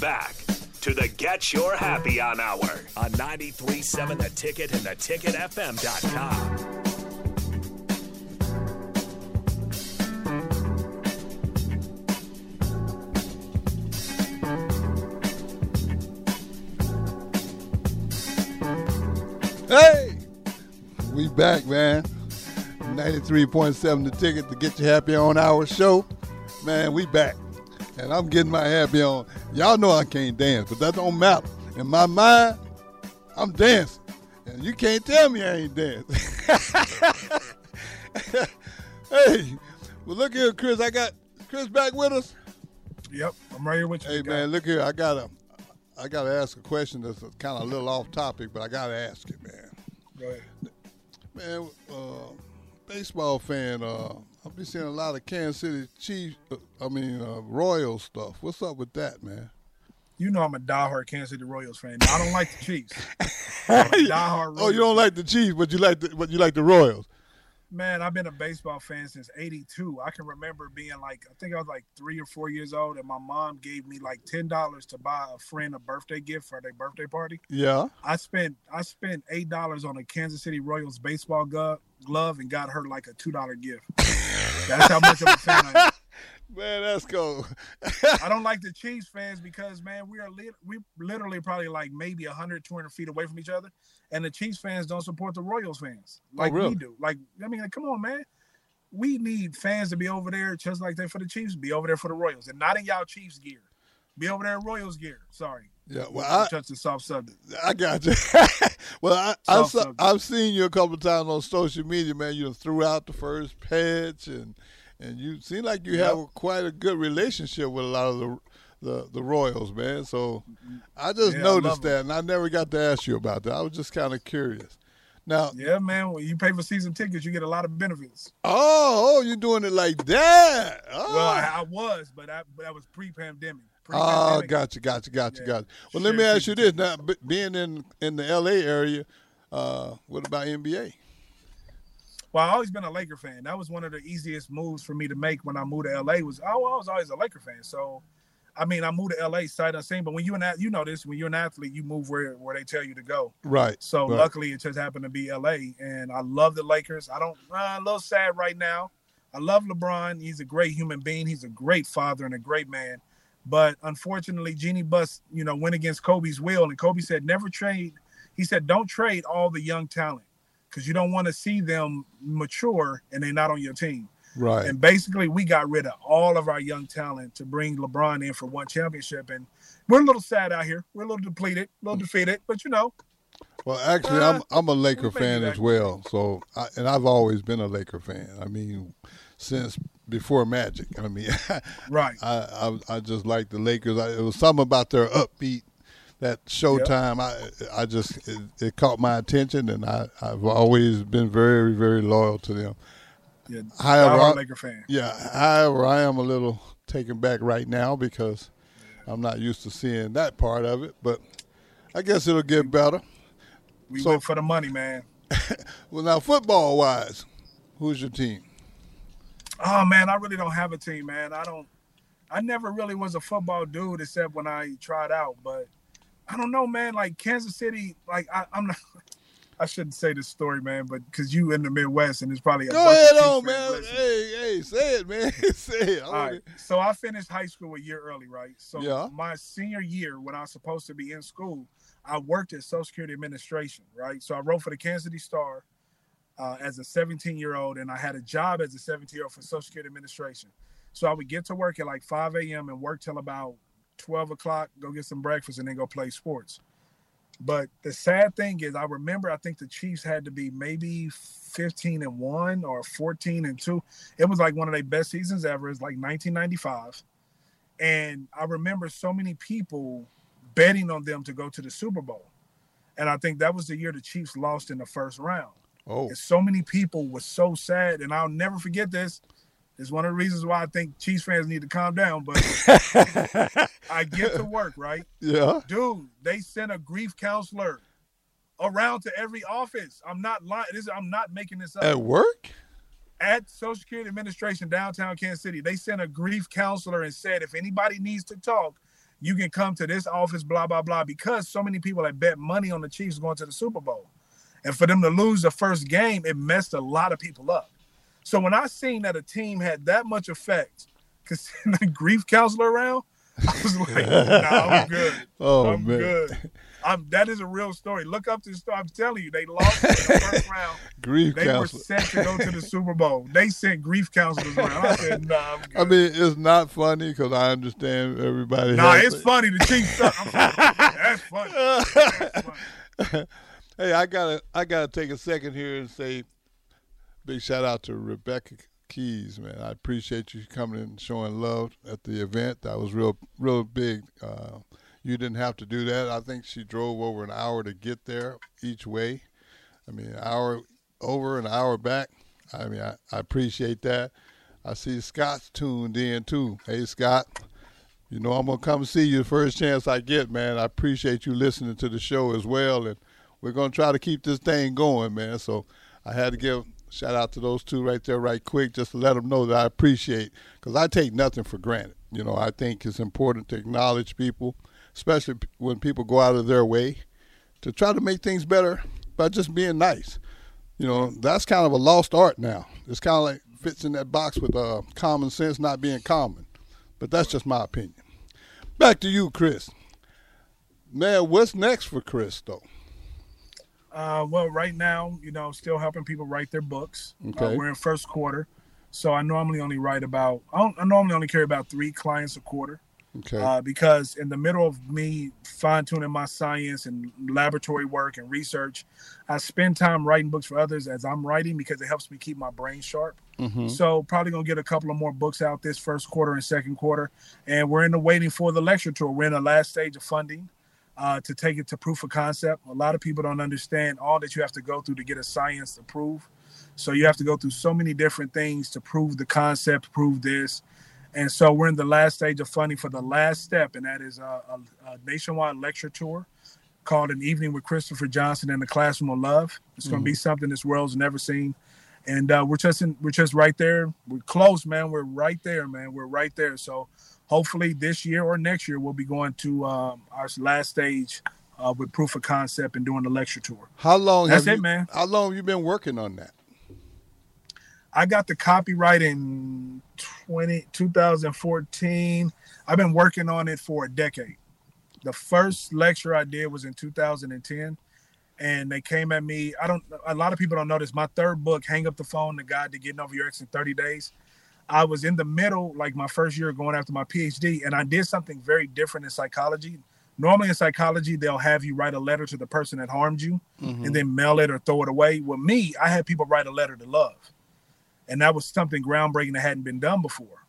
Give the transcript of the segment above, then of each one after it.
back to the Get Your Happy On Hour on 93.7 The Ticket and theticketfm.com. Hey, we back, man. 93.7 the ticket to get you happy on our show. Man, we back. And I'm getting my happy on. Y'all know I can't dance, but that don't matter. In my mind, I'm dancing. And you can't tell me I ain't dancing. hey, well look here, Chris. I got Chris back with us. Yep, I'm right here with you. Hey man, look here. I gotta I gotta ask a question that's kind of a little off topic, but I gotta ask it, man. Go ahead. Man, uh, baseball fan. Uh, I've been seeing a lot of Kansas City Chiefs. Uh, I mean, uh, Royals stuff. What's up with that, man? You know I'm a diehard Kansas City Royals fan. I don't like the Chiefs. Diehard Royals oh, you don't like the Chiefs, but you like the but you like the Royals. Man, I've been a baseball fan since '82. I can remember being like, I think I was like three or four years old, and my mom gave me like ten dollars to buy a friend a birthday gift for their birthday party. Yeah. I spent I spent eight dollars on a Kansas City Royals baseball glove, glove and got her like a two dollar gift. That's how much of a fan I am. Man, that's cool. I don't like the Chiefs fans because man, we are lit- we literally probably like maybe 100, 200 feet away from each other, and the Chiefs fans don't support the Royals fans oh, like really? we do. Like I mean, like, come on, man. We need fans to be over there just like they for the Chiefs, be over there for the Royals, and not in y'all Chiefs gear. Be over there in Royals gear. Sorry. Yeah, well, I I, touch the soft subject. I got you. well, I, I subject. I've seen you a couple of times on social media, man. You threw out the first pitch, and and you seem like you have Yep. quite a good relationship with a lot of the the, the Royals, man. So I just Yeah, noticed 'em. that, and I never got to ask you about that. I was just kind of curious. Now, Yeah, man. When you pay for season tickets, you get a lot of benefits. oh, oh, you're doing it like that. Oh, Well, I, I was, but I, but that was pre-pandemic. Oh, gotcha, gotcha, gotcha, Yeah. gotcha. Well, let me ask you this: now, being in in the L.A. area, uh, what about NBA? Well, I always been a Laker fan. That was one of the easiest moves for me to make when I moved to LA. Was oh, I was always a Laker fan. So, I mean, I moved to LA sight unseen. But when you an you know this, when you're an athlete, you move where where they tell you to go. Right. So right. luckily, it just happened to be LA, and I love the Lakers. I don't. Uh, a little sad right now. I love LeBron. He's a great human being. He's a great father and a great man. But unfortunately, Jeanie Buss, you know, went against Kobe's will, and Kobe said never trade. He said don't trade all the young talent because you don't want to see them mature and they're not on your team. Right. And basically, we got rid of all of our young talent to bring LeBron in for one championship. And we're a little sad out here. We're a little depleted, a little defeated, but you know, Well, actually, Uh, I'm I'm a Laker fan as well. So, I, and I've always been a Laker fan. I mean, since before Magic. I mean, right. I, I I just like the Lakers. I, it was something about their upbeat, that Showtime. I I just it, it caught my attention, and I I've always been very very loyal to them. Yeah, However, diehard I- Laker fan. Yeah. However, I am a little taken back right now because I'm not used to seeing that part of it. But I guess it'll get better. We So- went for the money, man. Well, now football wise, who's your team? Oh man, I really don't have a team, man. I don't. I never really was a football dude except when I tried out. But I don't know, man. Like Kansas City, like I, I'm not. I shouldn't say this story, man, but because you in the Midwest and it's probably a Go ahead on, man. Hey, hey, say it, man. say it. All. So I finished high school a year early, right? So Yeah. my senior year, when I was supposed to be in school, I worked at Social Security Administration, right? So I wrote for the Kansas City Star uh, as a 17 year old, and I had a job as a 17 year old for Social Security Administration. So I would get to work at like 5 a.m. and work till about 12 o'clock, go get some breakfast, and then go play sports. But the sad thing is, I remember I think the Chiefs had to be maybe 15 and one or 14 and two. It was like one of their best seasons ever. It's like 1995, and I remember so many people betting on them to go to the Super Bowl. And I think that was the year the Chiefs lost in the first round. Oh, And so many people were so sad, and I'll never forget this. It's one of the reasons why I think Chiefs fans need to calm down. But I get to work, right? yeah. dude, they sent a grief counselor around to every office. I'm not lying. This, I'm not making this up. At work? At Social Security Administration downtown Kansas City, they sent a grief counselor and said, if anybody needs to talk, you can come to this office, blah blah blah, because so many people had bet money on the Chiefs going to the Super Bowl, and for them to lose the first game, it messed a lot of people up. So when I seen that a team had that much effect, because the grief counselor around, I was like, nah, I'm good. Oh I'm man, good. I'm, that is a real story. Look up this story. I'm telling you, they lost in the first round. grief They counselor. were set to go to the Super Bowl. They sent grief counselors around. I said, nah, I'm good. I mean, it's not funny because I understand everybody. nah, it's funny. The Chiefs suck. Sorry. That's funny. That's funny. Hey, I gotta I gotta take a second here and say big shout out to Rebecca Keys, man. I appreciate you coming and showing love at the event. That was real real big. Uh, you didn't have to do that. I think she drove over an hour to get there each way. I mean, an hour over, an hour back. I mean, I, I appreciate that. I see Scott's tuned in too. Hey, Scott. You know I'm gonna come see you the first chance I get, man. I appreciate you listening to the show as well, and we're gonna try to keep this thing going, man. So I had to give shout out to those two right there, right quick, just to let them know that I appreciate, because I take nothing for granted. You know, I think it's important to acknowledge people, especially when people go out of their way to try to make things better by just being nice. You know, that's kind of a lost art now. It's kind of like fits in that box with uh, common sense not being common. But that's just my opinion. Back to you, Chris. Man, what's next for Chris, though? Uh, well, right now, you know, still helping people write their books. Uh, Okay. we're in first quarter, so I normally only write about. I, don't, I normally only carry about three clients a quarter. Okay. uh, because in the middle of me fine tuning my science and laboratory work and research, I spend time writing books for others as I'm writing because it helps me keep my brain sharp. hmm So probably gonna get a couple of more books out this first quarter and second quarter, and we're in the waiting for the lecture tour. We're in the last stage of funding uh, to take it to proof of concept. A lot of people don't understand all that you have to go through to get a science approved. So you have to go through so many different things to prove the concept, prove this. And so we're in the last stage of funding for the last step, and that is a, a, a nationwide lecture tour called An Evening with Christopher Johnson in the Classroom of Love. It's going to be something this world's never seen. And uh, we're just in, we're just right there. We're close, man. We're right there, man. We're right there. So hopefully this year or next year we'll be going to um, our last stage uh, with proof of concept and doing the lecture tour. How long? That's have it, you, man. How long have you been working on that? I got the copyright in 20, 2014. I've been working on it for a decade. The first lecture I did was in 2010, and they came at me. I don't. A lot of people don't notice. My third book, "Hang Up the Phone: The Guide to Getting Over Your Ex in 30 Days." I was in the middle, like my first year going after my PhD, and I did something very different in psychology. Normally in psychology, they'll have you write a letter to the person that harmed you, mm-hmm. and then mail it or throw it away. With me, I had people write a letter to love and that was something groundbreaking that hadn't been done before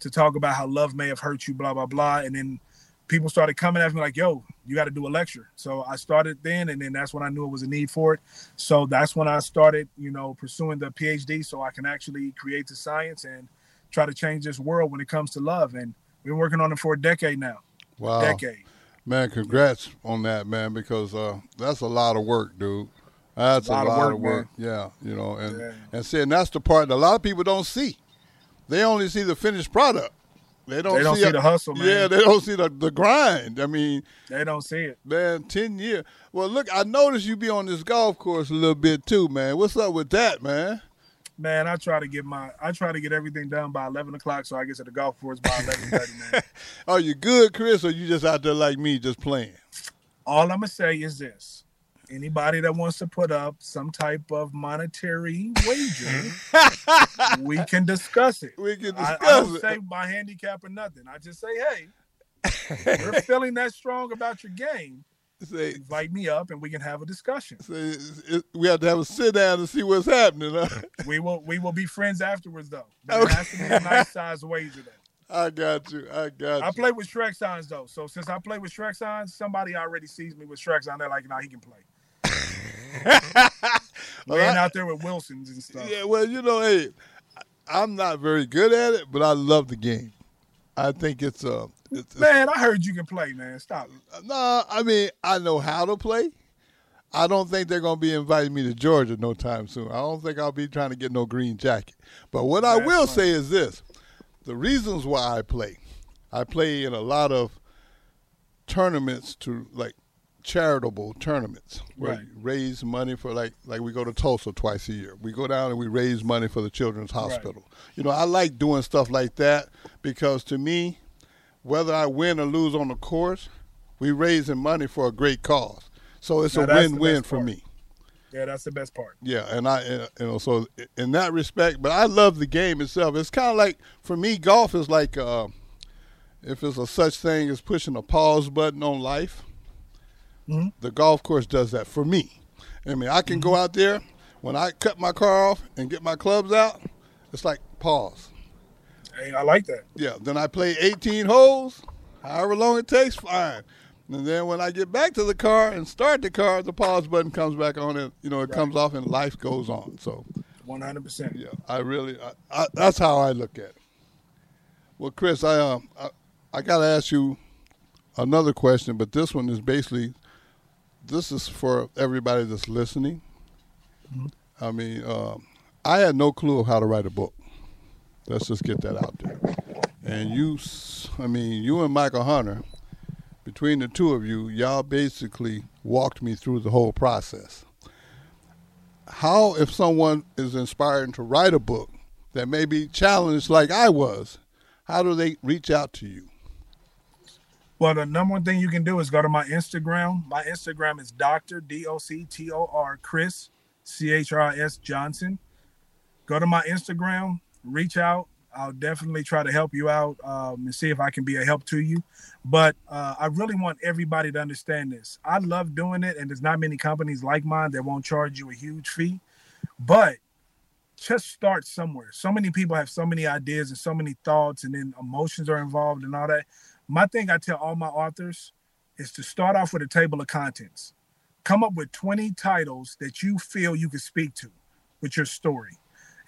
to talk about how love may have hurt you blah blah blah and then people started coming at me like yo you got to do a lecture so i started then and then that's when i knew it was a need for it so that's when i started you know pursuing the phd so i can actually create the science and try to change this world when it comes to love and we've been working on it for a decade now Wow, decade man, congrats on that, man, because uh, that's a lot of work, dude. That's a lot, of work. Yeah, you know, and Yeah. and see, and that's the part that a lot of people don't see. They only see the finished product. They don't, They don't see a- the hustle, man. Yeah, they don't see the, the grind. I mean, they don't see it man, ten years. Well, look, I noticed you be on this golf course a little bit too, man. What's up with that, man? man i try to get my i try to get everything done by 11 o'clock so i get to the golf course by 11.30 man Are you good, Chris, or you just out there like me, just playing? all I'm gonna say is this: anybody that wants to put up some type of monetary wager, we can discuss it. We can I, discuss I don't it. say my handicap or nothing. I just say, hey, you're feeling that strong about your game. Say, Invite me up and we can have a discussion. say, we have to have a sit down and see what's happening. Huh? We will we will be friends afterwards though. But Okay. it has to be a nice size wager though. I got you. I got I you. play with Srixons though. So since I play with Srixons, somebody already sees me with Srixons. They're like, nah, he can play. Laying out there with Wilsons and stuff. Yeah, well, you know, hey, I'm not very good at it, but I love the game. I think it's uh, it's, it's Man, I heard you can play, man. Stop no. I mean, I know how to play. I don't think they're gonna be inviting me to Georgia no time soon. I don't think I'll be trying to get no green jacket. But what I will fine. say is this: the reasons why I play, I play in a lot of tournaments to like charitable tournaments where Right. you raise money for like like we go to Tulsa twice a year. We go down and we raise money for the Children's Hospital. You know, I like doing stuff like that because to me, whether I win or lose on the course, we raising money for a great cause. So it's Now, a win-win for part. me. Yeah, that's the best part. Yeah, and I, you know, so in that respect, but I love the game itself. It's kind of like for me, golf is like uh, if it's a such thing as pushing a pause button on life. Mhm. The golf course does that for me. I mean, I can go out there when I cut my car off and get my clubs out. It's like pause. Hey, I like that. Yeah. Then I play 18 holes, however long it takes, fine. And then when I get back to the car and start the car, the pause button comes back on, and you know it Right. comes off, and life goes on. So. One hundred percent. Yeah, I really, I, I, that's how I look at it. Well, Chris, I, um, I, I got to ask you another question, but this one is basically, this is for everybody that's listening. I mean, um, I had no clue of how to write a book. Let's just get that out there. And you, I mean, you and Michael Hunter, between the two of you, y'all basically walked me through the whole process how if someone is inspired to write a book that may be challenged like I was, how do they reach out to you? Well, the number one thing you can do is go to my Instagram. My Instagram is Dr. D O C T O R Chris C H R I S Johnson. Go to my Instagram, reach out. I'll definitely try to help you out um, and see if I can be a help to you. But uh, I really want everybody to understand this. I love doing it, and there's not many companies like mine that won't charge you a huge fee. But just start somewhere. So many people have so many ideas and so many thoughts, and then emotions are involved and all that my thing I tell all my authors is to start off with a table of contents. Come up with 20 titles that you feel you can speak to with your story,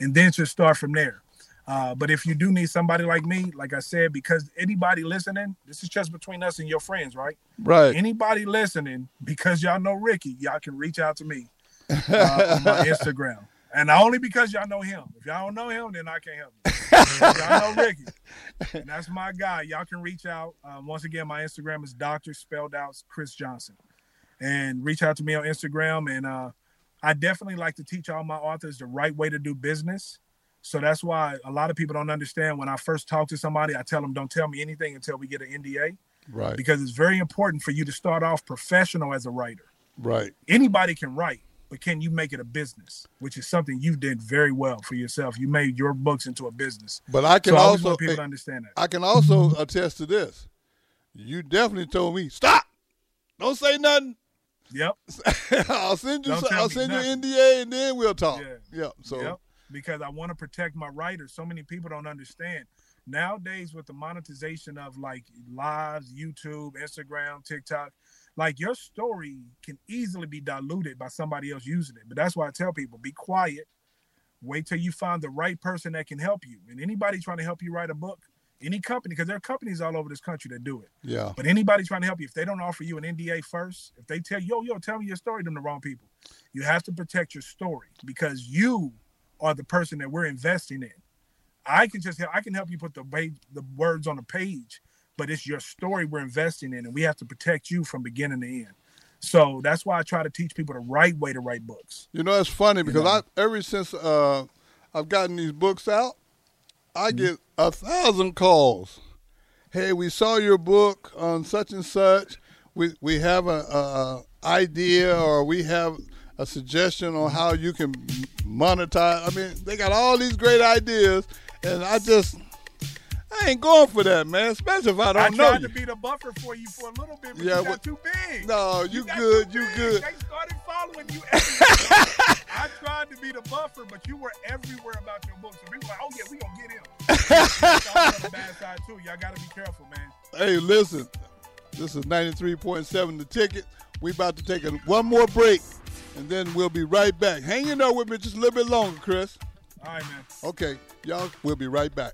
and then just start from there. Uh, but if you do need somebody like me, like I said, because anybody listening, this is just between us and your friends, right? Right. Anybody listening, because y'all know Ricky, y'all can reach out to me uh, on my Instagram. And only because y'all know him. If y'all don't know him, then I can't help you. Y'all know Ricky, and that's my guy. Y'all can reach out. Um, once again, my Instagram is Doctor spelled out Chris Johnson, and reach out to me on Instagram. And uh, I definitely like to teach all my authors the right way to do business. So that's why a lot of people don't understand. When I first talk to somebody, I tell them don't tell me anything until we get an NDA Right. because it's very important for you to start off professional as a writer. Right. Anybody can write, but can you make it a business? Which is something you did very well for yourself. You made your books into a business. But I can So I also want people to eh, understand that. I can also attest to this. You definitely told me stop. Don't say nothing. Yep. I'll send you. Don't I'll send you nothing. NDA and then we'll talk. Yeah. Yeah. So Yep. Because I want to protect my writers. So many people don't understand. Nowadays, with the monetization of like lives, YouTube, Instagram, TikTok, like your story can easily be diluted by somebody else using it. But that's why I tell people be quiet. Wait till you find the right person that can help you. And anybody trying to help you write a book, any company, because there are companies all over this country that do it. yeah. But anybody trying to help you, if they don't offer you an NDA first, if they tell you, yo, yo, tell me your story, them the wrong people. You have to protect your story because you are the person that we're investing in. I can just help, I can help you put the the words on the page, but it's your story we're investing in, and we have to protect you from beginning to end. So that's why I try to teach people the right way to write books. You know, it's funny because know. I ever since uh, I've gotten these books out, I Mm-hmm. get a thousand calls. Hey, we saw your book on such and such. We we have a, a, a idea or we have a suggestion on how you can monetize. I mean, they got all these great ideas, and I just I ain't going for that, man. Especially if I I don't know I tried you. to be the buffer for you for a little bit, but Yeah, you got too big. No, you, got good, you big. good. They started following you everywhere. I tried to be the buffer, but you were everywhere about your book. So people were like, oh yeah, we gonna get him. The bad side too. Y'all gotta be careful, man. Hey, listen, this is 93.7 The Ticket. We about to take a, one more break, and then we'll be right back. Hang in there with me just a little bit longer, Chris. All right, man. Okay, y'all, we'll be right back.